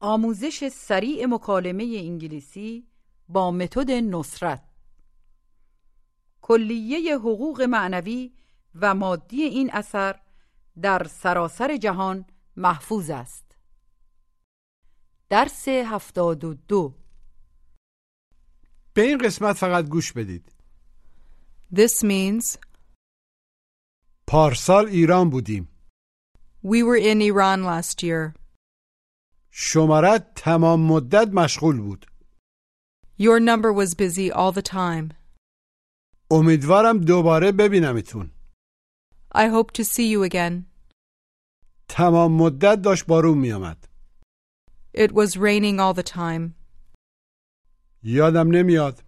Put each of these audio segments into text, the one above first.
آموزش سریع مکالمه انگلیسی با متد نصرت. کلیه حقوق معنوی و مادی این اثر در سراسر جهان محفوظ است. درس هفتاد و دو. به این قسمت فقط گوش بدید. This means پارسال ایران بودیم. we were in Iran last year. شمارت تمام مدت مشغول بود Your number was busy all the time. امیدوارم دوباره ببینمتون I hope to see you again. تمام مدت داشت بارون میامد It was raining all the time. یادم نمیاد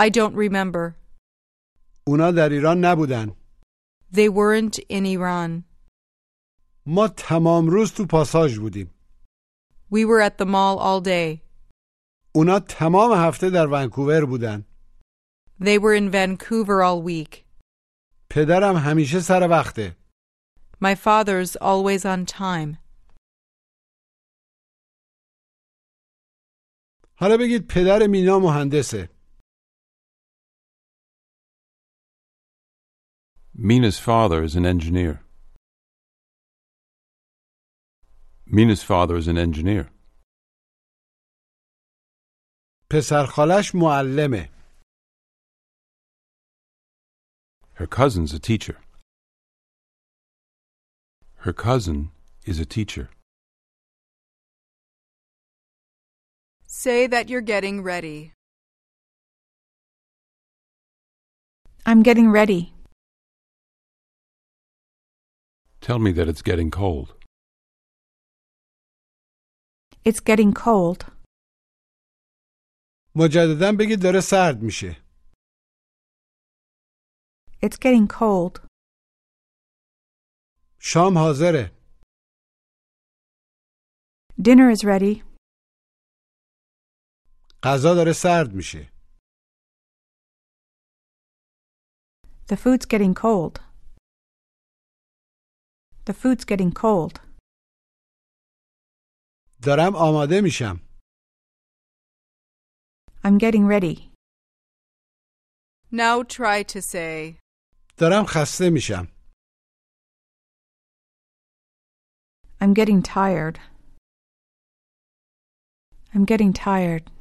I don't remember. اونا در ایران نبودن They weren't in Iran. ما تمام روز تو پاساژ بودیم We were at the mall all day. اونا تمام هفته در ونکوور بودن They were in Vancouver all week. پدرم همیشه سر وقته My father's always on time. حالا بگید پدر مینا مهندسه Mina's father is an engineer. Mina's father is an engineer. پسر خالش معلمه Her cousin's a teacher. Her cousin is a teacher. Say that you're getting ready. I'm getting ready. Tell me that it's getting cold. It's getting cold. مجددا بگید داره سرد میشه It's getting cold. شام حاضره Dinner is ready. غذا داره سرد میشه The food's getting cold. The food's getting cold. دارم آماده میشم I'm getting ready. Now try to say, دارم خسته میشم I'm getting tired. I'm getting tired.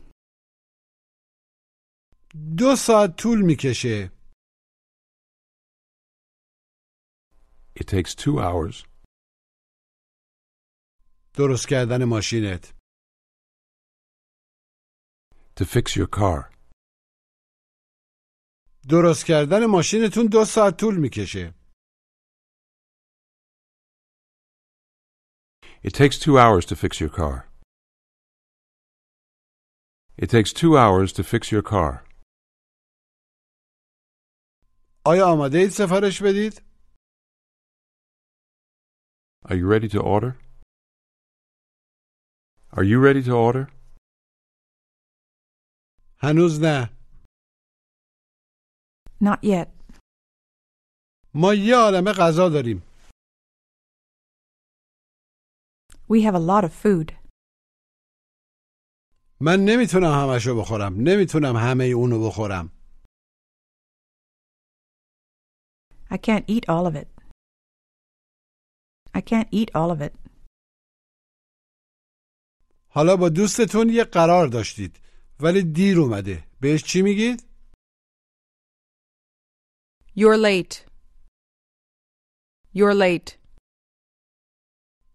دو ساعت طول میکشه It takes two hours. درست کردن ماشینت To fix your car. درست کردن ماشینتون دو ساعت طول میکشه It takes two hours to fix your car. It takes two hours to fix your car. آیا آماده اید سفارش بدید؟ Are you ready to order? Are you ready to order? هنوز نه Not yet. ما یه عالمه غذا داریم We have a lot of food. من نمیتونم همشو بخورم نمیتونم همه اونو بخورم I can't eat all of it. I can't eat all of it. حالا با دوستتون یه قرار داشتید ولی دیر اومده بهش چی میگید؟ You're late. You're late.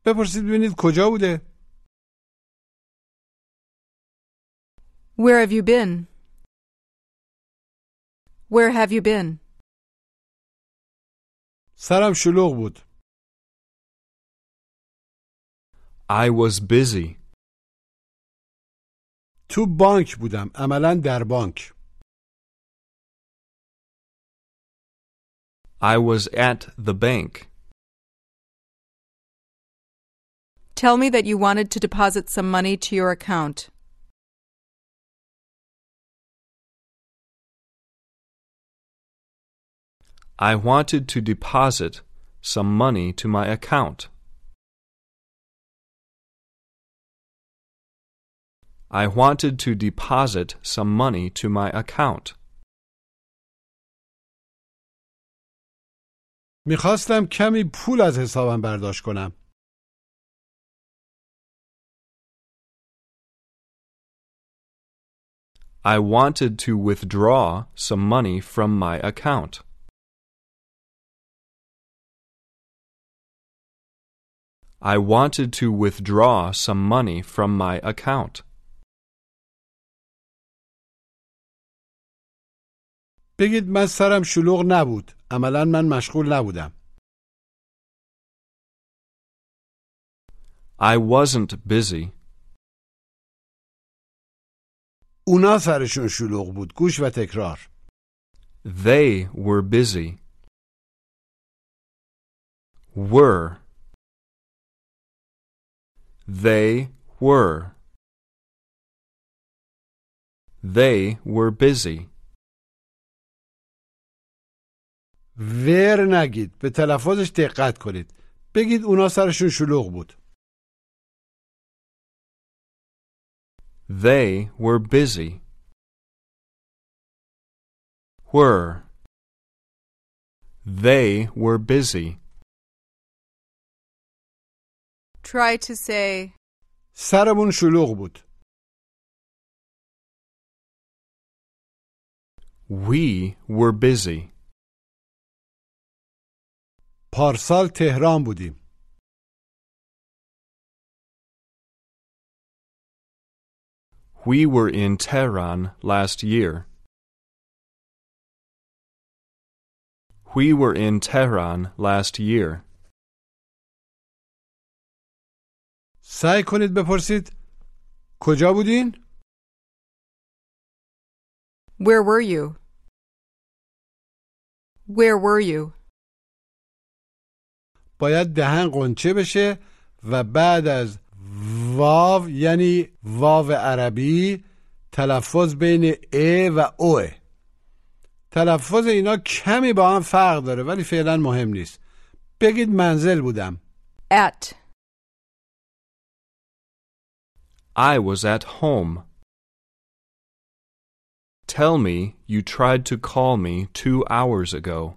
بپرسید ببینید کجا بوده Where have you been? Where have you been? سرم شلوغ بود I was busy. تو بانک بودم عملا در بانک I was at the bank. Tell me that you wanted to deposit some money to your account. I wanted to deposit some money to my account. I wanted to deposit some money to my account. میخواستم کمی پول از حسابم برداشت کنم. I wanted to withdraw some money from my account. I wanted to withdraw some money from my account. بگید من سرم شلوغ نبود. عملا من مشغول نبودم. I wasn't busy. اونا سرشون شلوغ بود. گوش و تکرار. They were busy. Were. They were. They were busy. ور نگید. به تلفظش دقت کنید. بگید اونا سرشون شلوغ بود. They were busy. Were. They were busy. Try to say, سرمون شلوغ بود. We were busy. پارسال تهران بودیم. We were in Tehran last year. We were in Tehran last year. سعی کنید بپرسید کجا بودین؟ Where were you? Where were you? باید دهن قنچه بشه و بعد از واو یعنی واو عربی تلفظ بین ا و اوه تلفظ اینا کمی با هم فرق داره ولی فعلا مهم نیست بگید منزل بودم At. I was at home. Tell me you tried to call me two hours ago.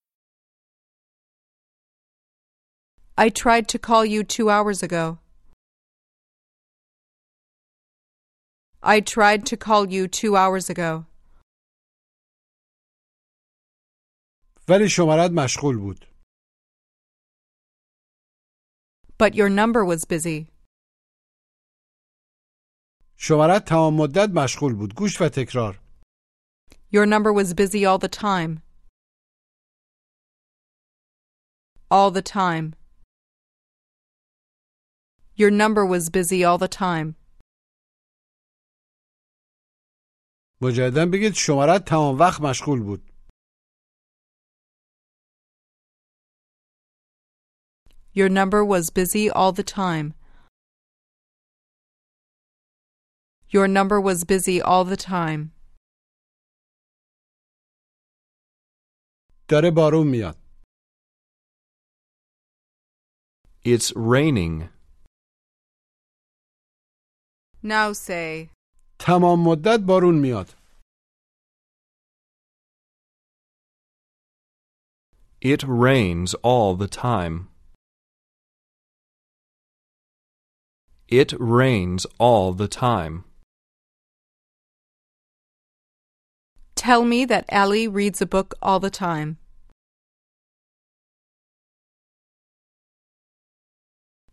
I tried to call you two hours ago. I tried to call you two hours ago. ولی شمارت مشغول بود But your number was busy. شمارت تمام مدت مشغول بود گوش و تکرار Your number was busy all the time. All the time. Your number was busy all the time. مجددا بگید شمارت تمام وقت مشغول بود Your number was busy all the time. Your number was busy all the time. داره بارون میاد It's raining. Now say تمام مدت بارون میاد. It rains all the time. It rains all the time. Tell me that Ali reads a book all the time.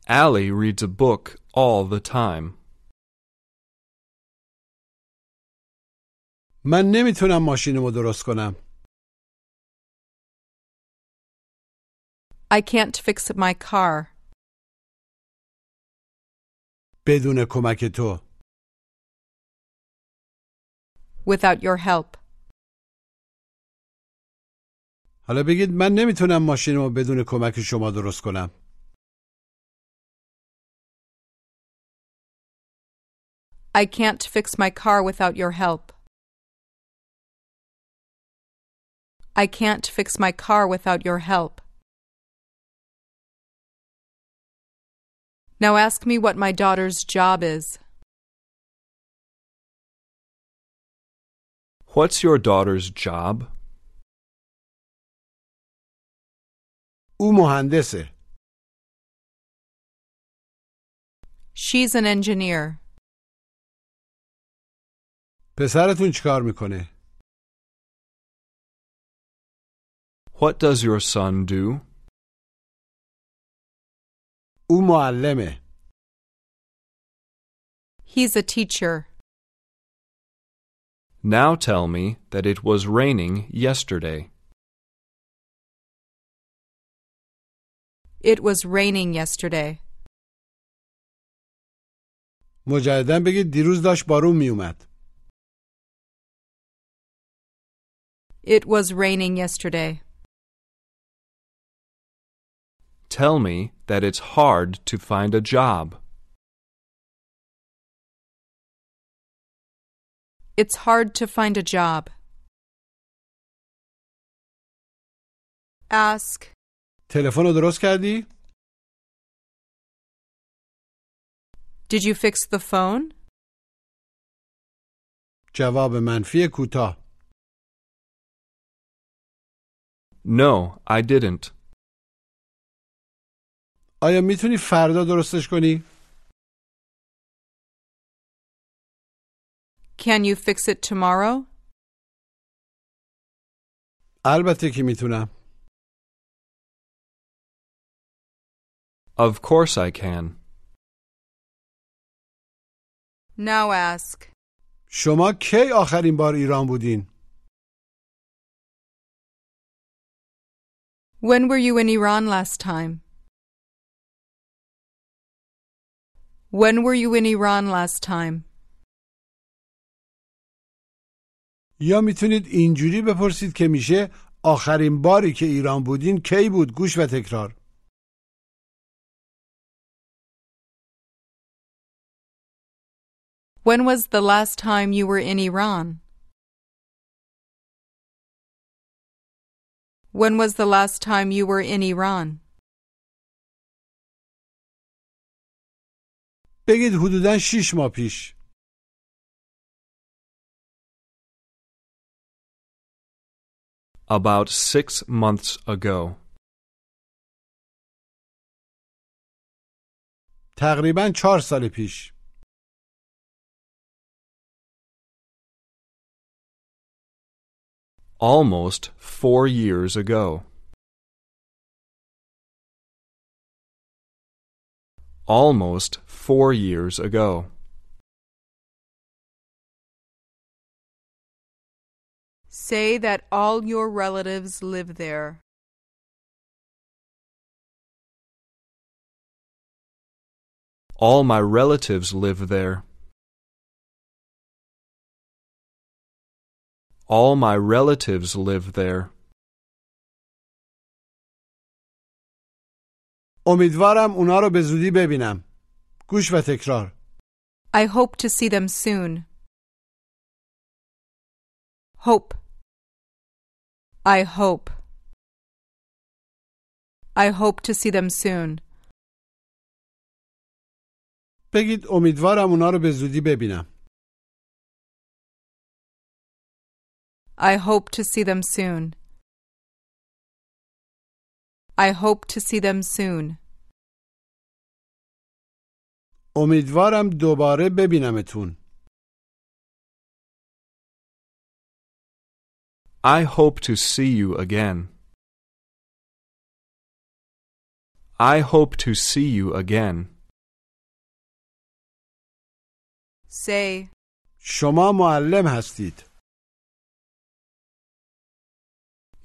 Ali reads a book all the time. من نمی‌تونم ماشینمو درست کنم I can't fix my car بدون کمک تو without your help. حالا بگید من نمی‌تونم ماشینمو بدون کمک شما درست کنم I can't fix my car without your help. I can't fix my car without your help. Now ask me what my daughter's job is. What's your daughter's job? او مهندسه She's an engineer. پسرتون چیکار میکنه What does your son do? او معلمه He's a teacher. Now tell me that it was raining yesterday. It was raining yesterday. مجددا بگید دیروز داشت بارون میومد It was raining yesterday. Tell me that it's hard to find a job. It's hard to find a job. Ask, تلفن رو درست کردی Did you fix the phone? جواب منفی کوتاه No, I didn't. آیا می‌تونی فردا درستش کنی Can you fix it tomorrow? البته که می‌تونم Of course I can. Now ask, شما کی آخرین بار ایران بودین When were you in Iran last time? When were you in Iran last time? یا میتونید اینجوری بپرسید که میشه آخرین باری که ایران بودین کی بود گوش و تکرار When was the last time you were in Iran? When was the last time you were in Iran? بگید حدودا 6 ماه پیش About six months ago. تقریبا 4 سال پیش Almost four years ago. Almost four years ago. Say that all your relatives live there. All my relatives live there. All my relatives live there. امیدوارم اونا رو به زودی ببینم گوش و تکرار I hope to see them soon. Hope. I hope. I hope to see them soon. بگید امیدوارم اونا رو به زودی ببینم I hope to see them soon. I hope to see them soon. امیدوارم دوباره ببینمتون I hope to see you again. I hope to see you again. Say, شما معلم هستید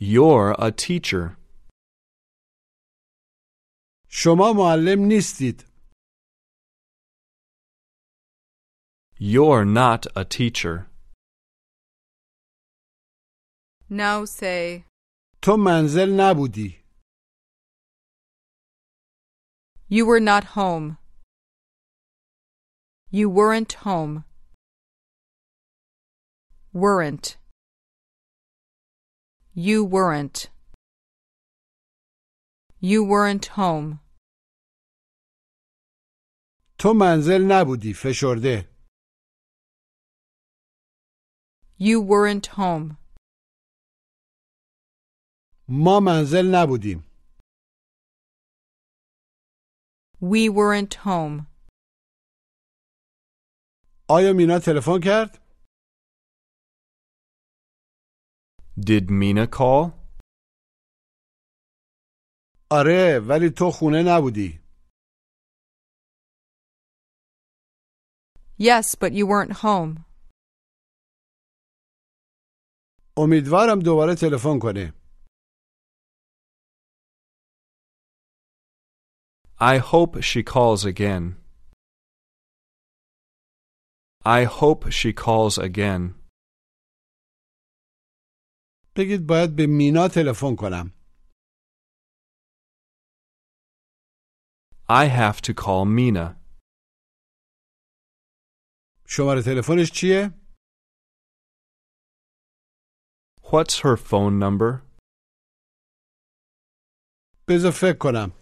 You're a teacher. شما معلم نیستید You're not a teacher. now say, تو منزل نبودی You were not home. You weren't home. Weren't. You weren't. You weren't home. تو منزل نبودی فشرده You weren't home. ما منزل نبودیم We weren't home. آیا مینا تلفن کرد Did Mina call? آره ولی تو خونه نبودی Yes, but you weren't home. امیدوارم دوباره تلفن کنه I hope she calls again. I hope she calls again. بگید باید به مینا تلفن کنم I have to call Mina. شماره تلفنش چیه What's her phone number? بذار فکر کنم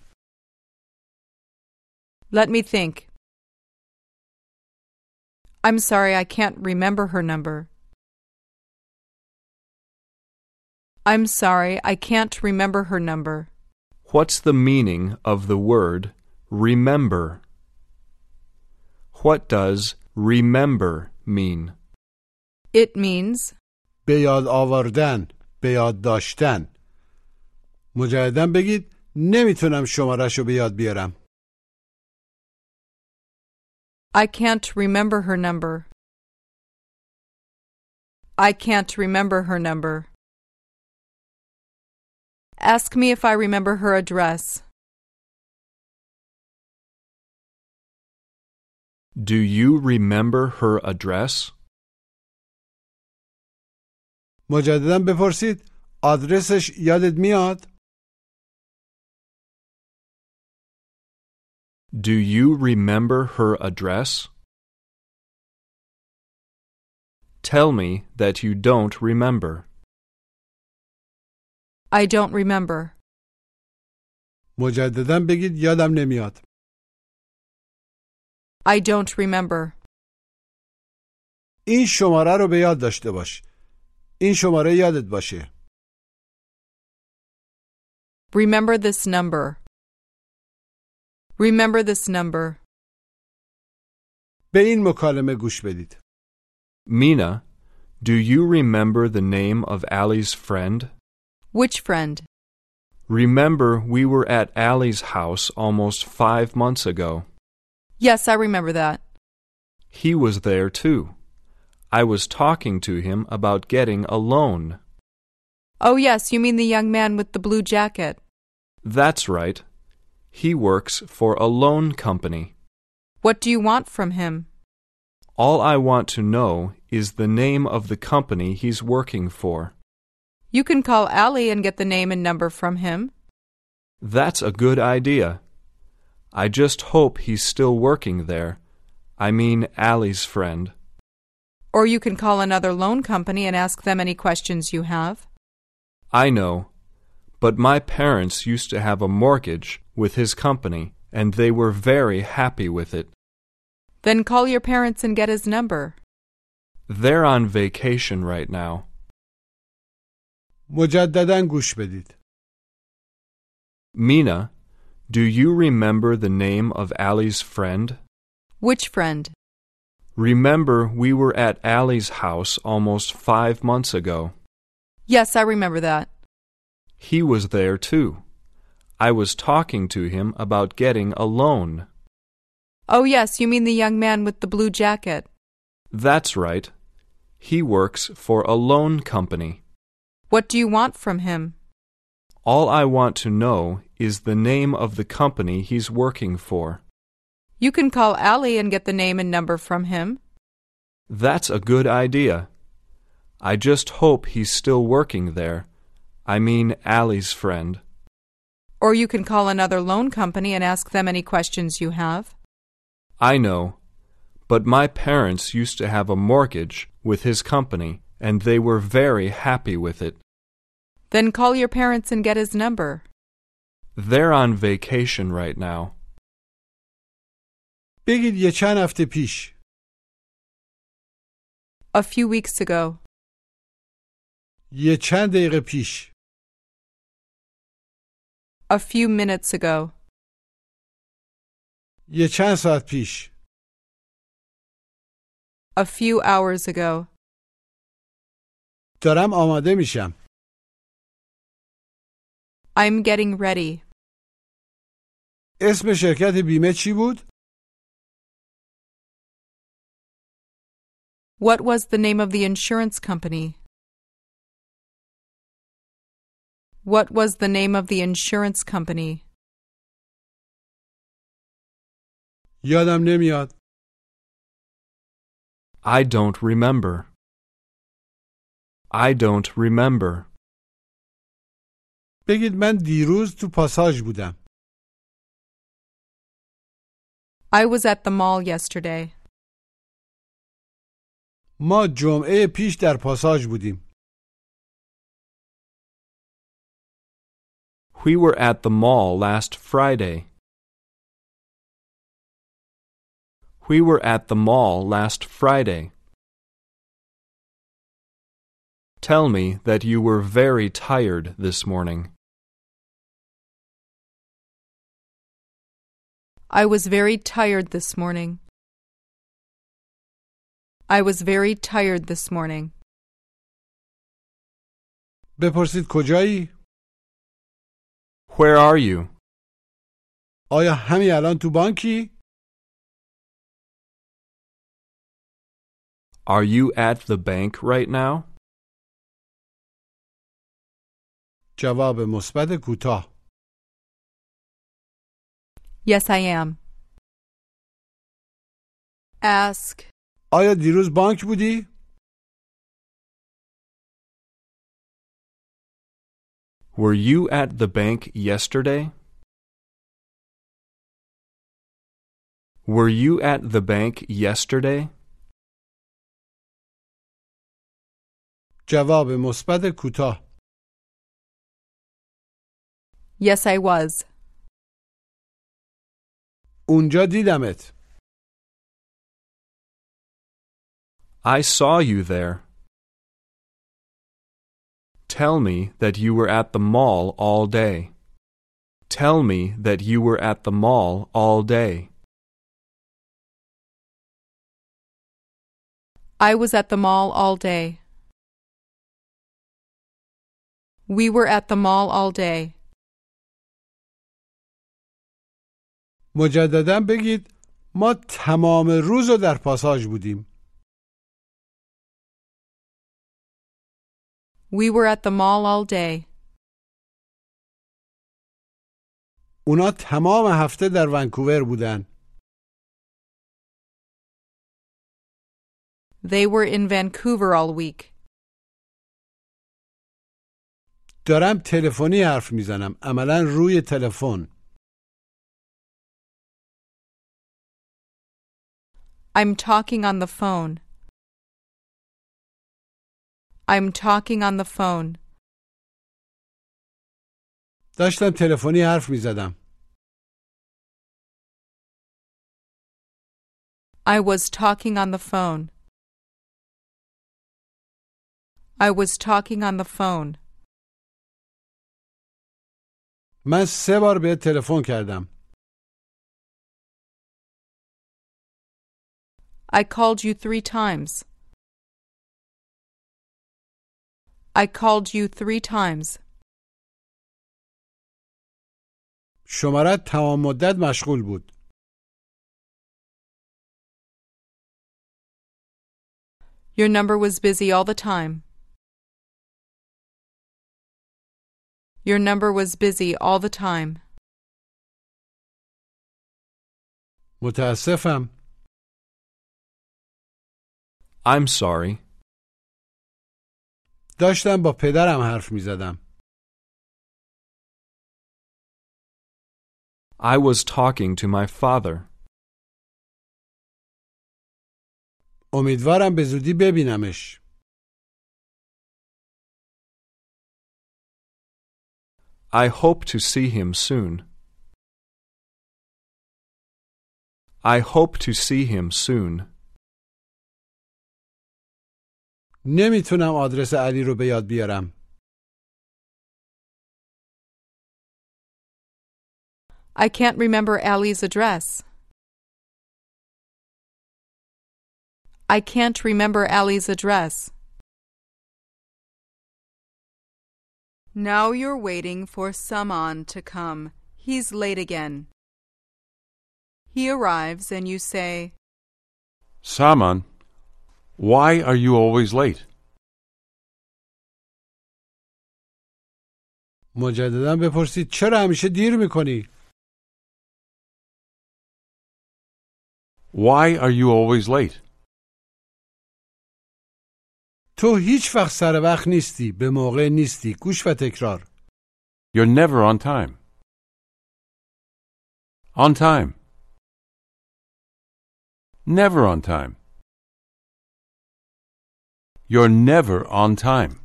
Let me think. I'm sorry, I can't remember her number. I'm sorry, I can't remember her number. What's the meaning of the word remember? What does remember mean? It means به یاد آوردن به یاد داشتن مجددا بگید نمیتونم شمارش رو به یاد بیارم I can't remember her number. I can't remember her number. Ask me if I remember her address. Do you remember her address? مجددا بپرسید آدرسش یادت میاد Do you remember her address? Tell me that you don't remember. I don't remember. مجددا بگید یادم نمیاد I don't remember. این شماره رو به یاد داشته باش این شماره یادت باشه Remember this number. Remember this number. به این مکالمه گوش بدید Mina, do you remember the name of Allie's friend? Which friend? Remember, we were at Allie's house almost five months ago. Yes, I remember that. He was there too. I was talking to him about getting a loan. Oh, yes, you mean the young man with the blue jacket. That's right. He works for a loan company. What do you want from him? All I want to know is the name of the company he's working for. You can call Ali and get the name and number from him. That's a good idea. I just hope he's still working there. I mean, Ali's friend. Or you can call another loan company and ask them any questions you have. I know. But my parents used to have a mortgage with his company, and they were very happy with it. Then call your parents and get his number. They're on vacation right now. مجددا گوش بدید. Mina, do you remember the name of Ali's friend? Which friend? Remember, we were at Ali's house almost five months ago. Yes, I remember that. He was there too. I was talking to him about getting a loan. Oh, yes, you mean the young man with the blue jacket. That's right. He works for a loan company. What do you want from him? All I want to know is the name of the company he's working for. You can call Ali and get the name and number from him. That's a good idea. I just hope he's still working there. I mean, Ali's friend. Or you can call another loan company and ask them any questions you have. I know. But my parents used to have a mortgage with his company, and they were very happy with it. Then call your parents and get his number. They're on vacation right now. بگید یه چند هفته پیش A few weeks ago. یه چند دقیقه پیش A few minutes ago. یه چند ساعت پیش A few hours ago. دارم آماده میشم I'm getting ready. اسم شرکت بیمه چی بود؟ What was the name of the insurance company? What was the name of the insurance company? یادم نمیاد I don't remember. I don't remember. بگید من دیروز تو پاساژ بودم I was at the mall yesterday. ما جمعه پیش در پاساژ بودیم We were at the mall last Friday. We were at the mall last Friday. Tell me that you were very tired this morning. I was very tired this morning. I was very tired this morning. بپرسید کجایی؟ Where are you? آیا همین الان تو بانکی؟ Are you at the bank right now? جواب مثبت کوتاه Yes, I am. Ask. آیا دیروز بانک بودی؟ Were you at the bank yesterday? Were you at the bank yesterday? جواب مثبت کوتاه Yes, I was. اونجا دیدمت I saw you there. Tell me that you were at the mall all day. Tell me that you were at the mall all day. I was at the mall all day. We were at the mall all day. مجددا بگید ما تمام روز رو در پاساژ بودیم We were at the mall all day. اونا تمام هفته در ونکوور بودن They were in Vancouver all week. دارم تلفنی حرف می‌زنم عملا روی تلفن I'm talking on the phone. I'm talking on the phone. داشتم تلفنی حرف میزدم I was talking on the phone. I was talking on the phone. من سه بار به تلفن کردم I called you three times. I called you three times. شمارت تمام مدت مشغول بود Your number was busy all the time. Your number was busy all the time. متاسفم I'm sorry. داشتم با پدرم حرف می زدم I was talking to my father. امیدوارم به زودی ببینمش I hope to see him soon. I hope to see him soon. نمیتونم آدرس علی رو به یاد بیارم I can't remember Allie's address. I can't remember Allie's address. Now you're waiting for Saman to come. He's late again. He arrives and you say, Saman, why are you always late? مجددا بپرسید چرا همیشه دیر میکنی Why are you always late? تو هیچ وقت سر وقت نیستی به موقع نیستی گوش و تکرار You're never on time. On time. Never on time. You're never on time.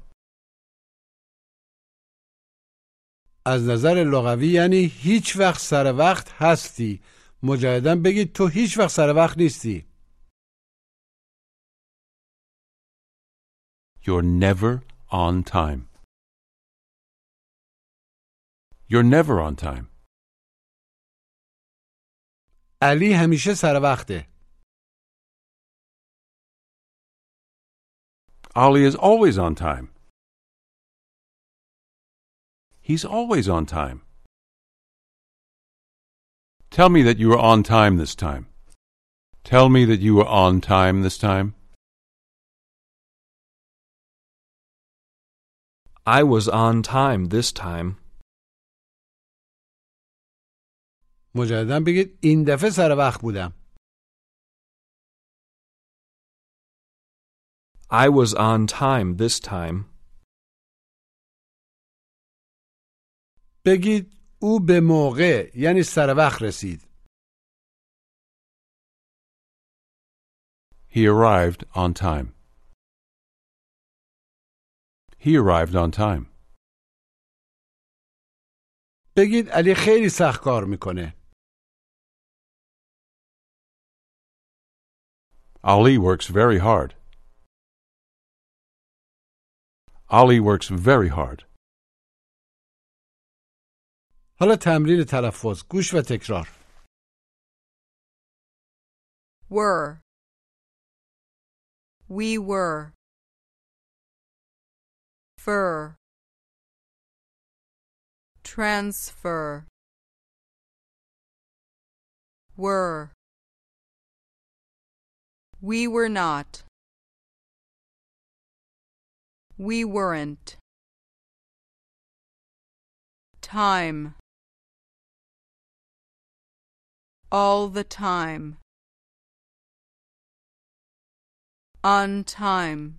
از نظر لغوی یعنی هیچ وقت سر وقت هستی مجددا بگید تو هیچ وقت سر وقت نیستی You're never on time. You're never on time. علی همیشه سر وقته Ali is always on time. He's always on time. Tell me that you were on time this time. Tell me that you were on time this time. I was on time this time. مجددا بگید این دفعه سر وقت بودم I was on time this time. بگید او به موقع یعنی سر وقت رسید He arrived on time. He arrived on time. بگید علی خیلی سخت کار میکنه Ali works very hard. Ali works very hard. حالا تمرین تلفظ گوش و تکرار were. We were. Fur. Transfer. Were. We were not. We weren't. Time. All the time. On time.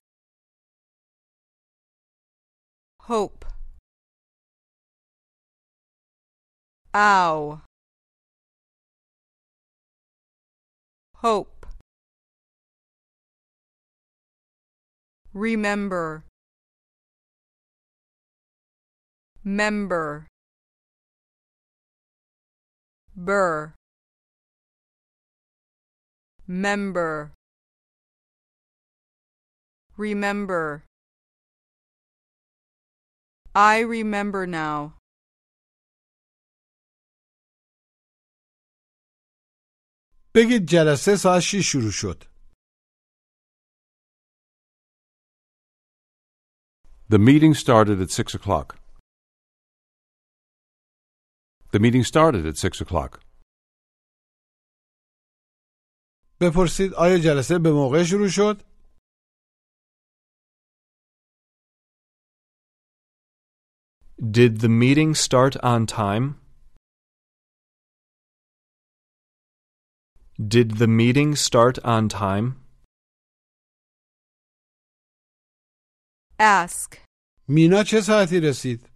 Hope. Ow. Hope. Remember. member burr member remember I remember now بگید جلسه ساعت 6 شروع شد. The meeting started at 6 o'clock. The meeting started at six o'clock. بپرسید آیا جلسه به موقع شروع شد؟ Did the meeting start on time? Did the meeting start on time? Ask. مینا چه ساعتی رسید؟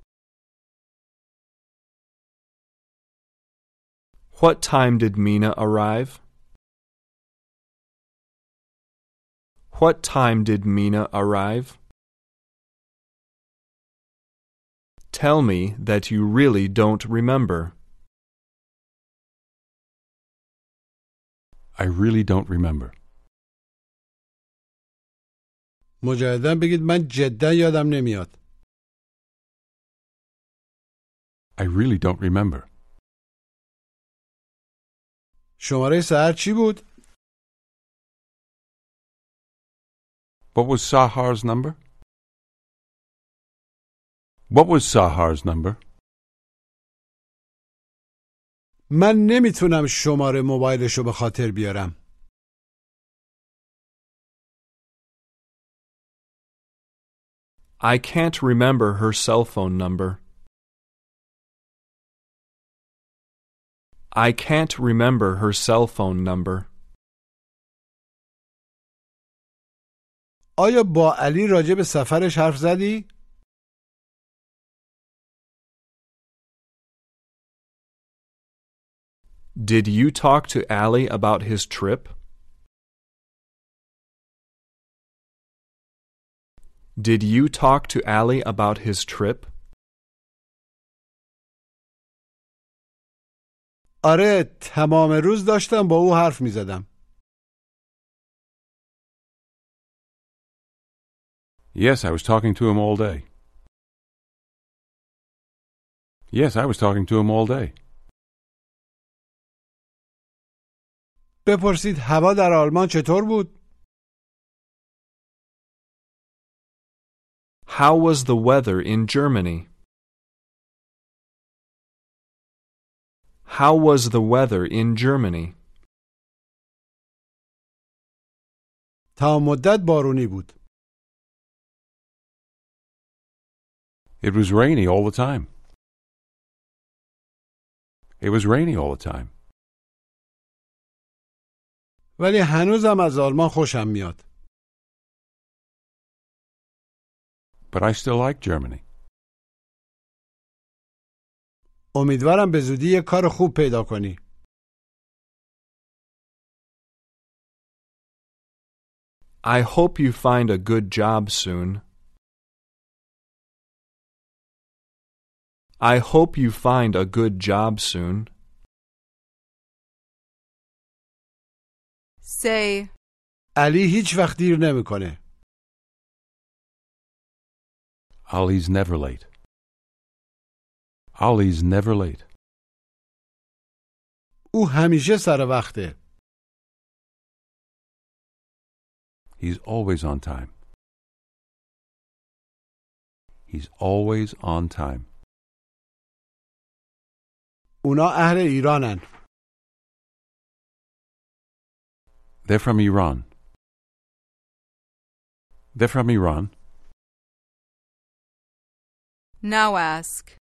What time did Mina arrive? What time did Mina arrive? Tell me that you really don't remember. I really don't remember. مجددا بگید من جدا یادم نمیاد. I really don't remember. شماره سحر چی بود؟ What was Sahar's number? What was Sahar's number? من نمیتونم شماره به خاطر بیارم. I can't remember her cell phone number. I can't remember her cell phone number. آیا با علی راجع به سفرش حرف زدی؟ Did you talk to Ali about his trip? Did you talk to Ali about his trip? آره تمام روز داشتم با او حرف می زدم. Yes, I was talking to him all day. Yes, I was talking to him all day. بپرسید هوا در آلمان چطور بود؟ How was the weather in Germany? How was the weather in Germany? تا مدت بارونی بود. It was rainy all the time. It was rainy all the time. ولی هنوزم از آلمان خوشم میاد. But I still like Germany. امیدوارم به زودی یه کار خوب پیدا کنی. I hope you find a good job soon. I hope you find a good job soon. Say, علی هیچ وقت دیر نمی‌کنه. Ali's never late. Ali's never late. او همیشه سر وقته. He's always on time. He's always on time. اونا اهل ایرانن. They're from Iran. They're from Iran. Now ask.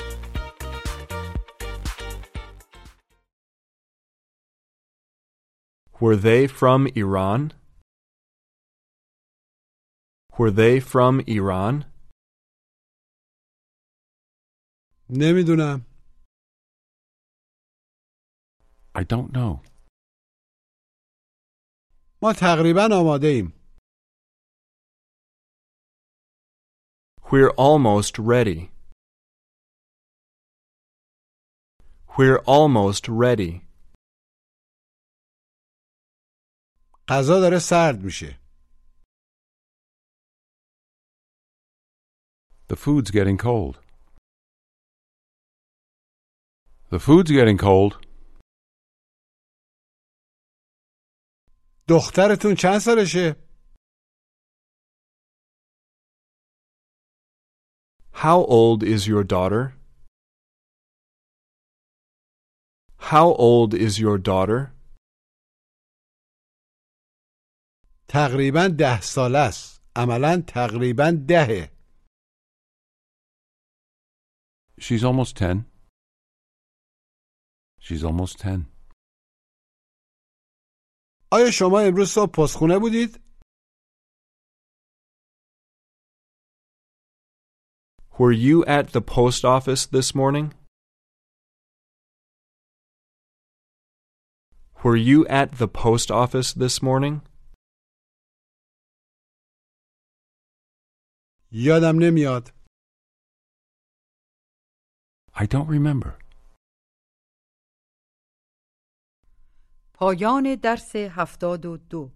Were they from Iran? Were they from Iran? نمیدونم I don't know. ما تقریبا آماده ایم We're almost ready. We're almost ready. غذا داره سرد میشه The food's getting cold. The food's getting cold. دخترتون چند سالشه How old is your daughter? How old is your daughter? تقریبا ده ساله است عملا تقریبا دهه She's almost ten. She's almost ten. آیا شما امروز صبح پستخونه بودید؟ Were you at the post office this morning? Were you at the post office this morning? یادم نمیاد I don't remember. پایان درس هفتاد و دو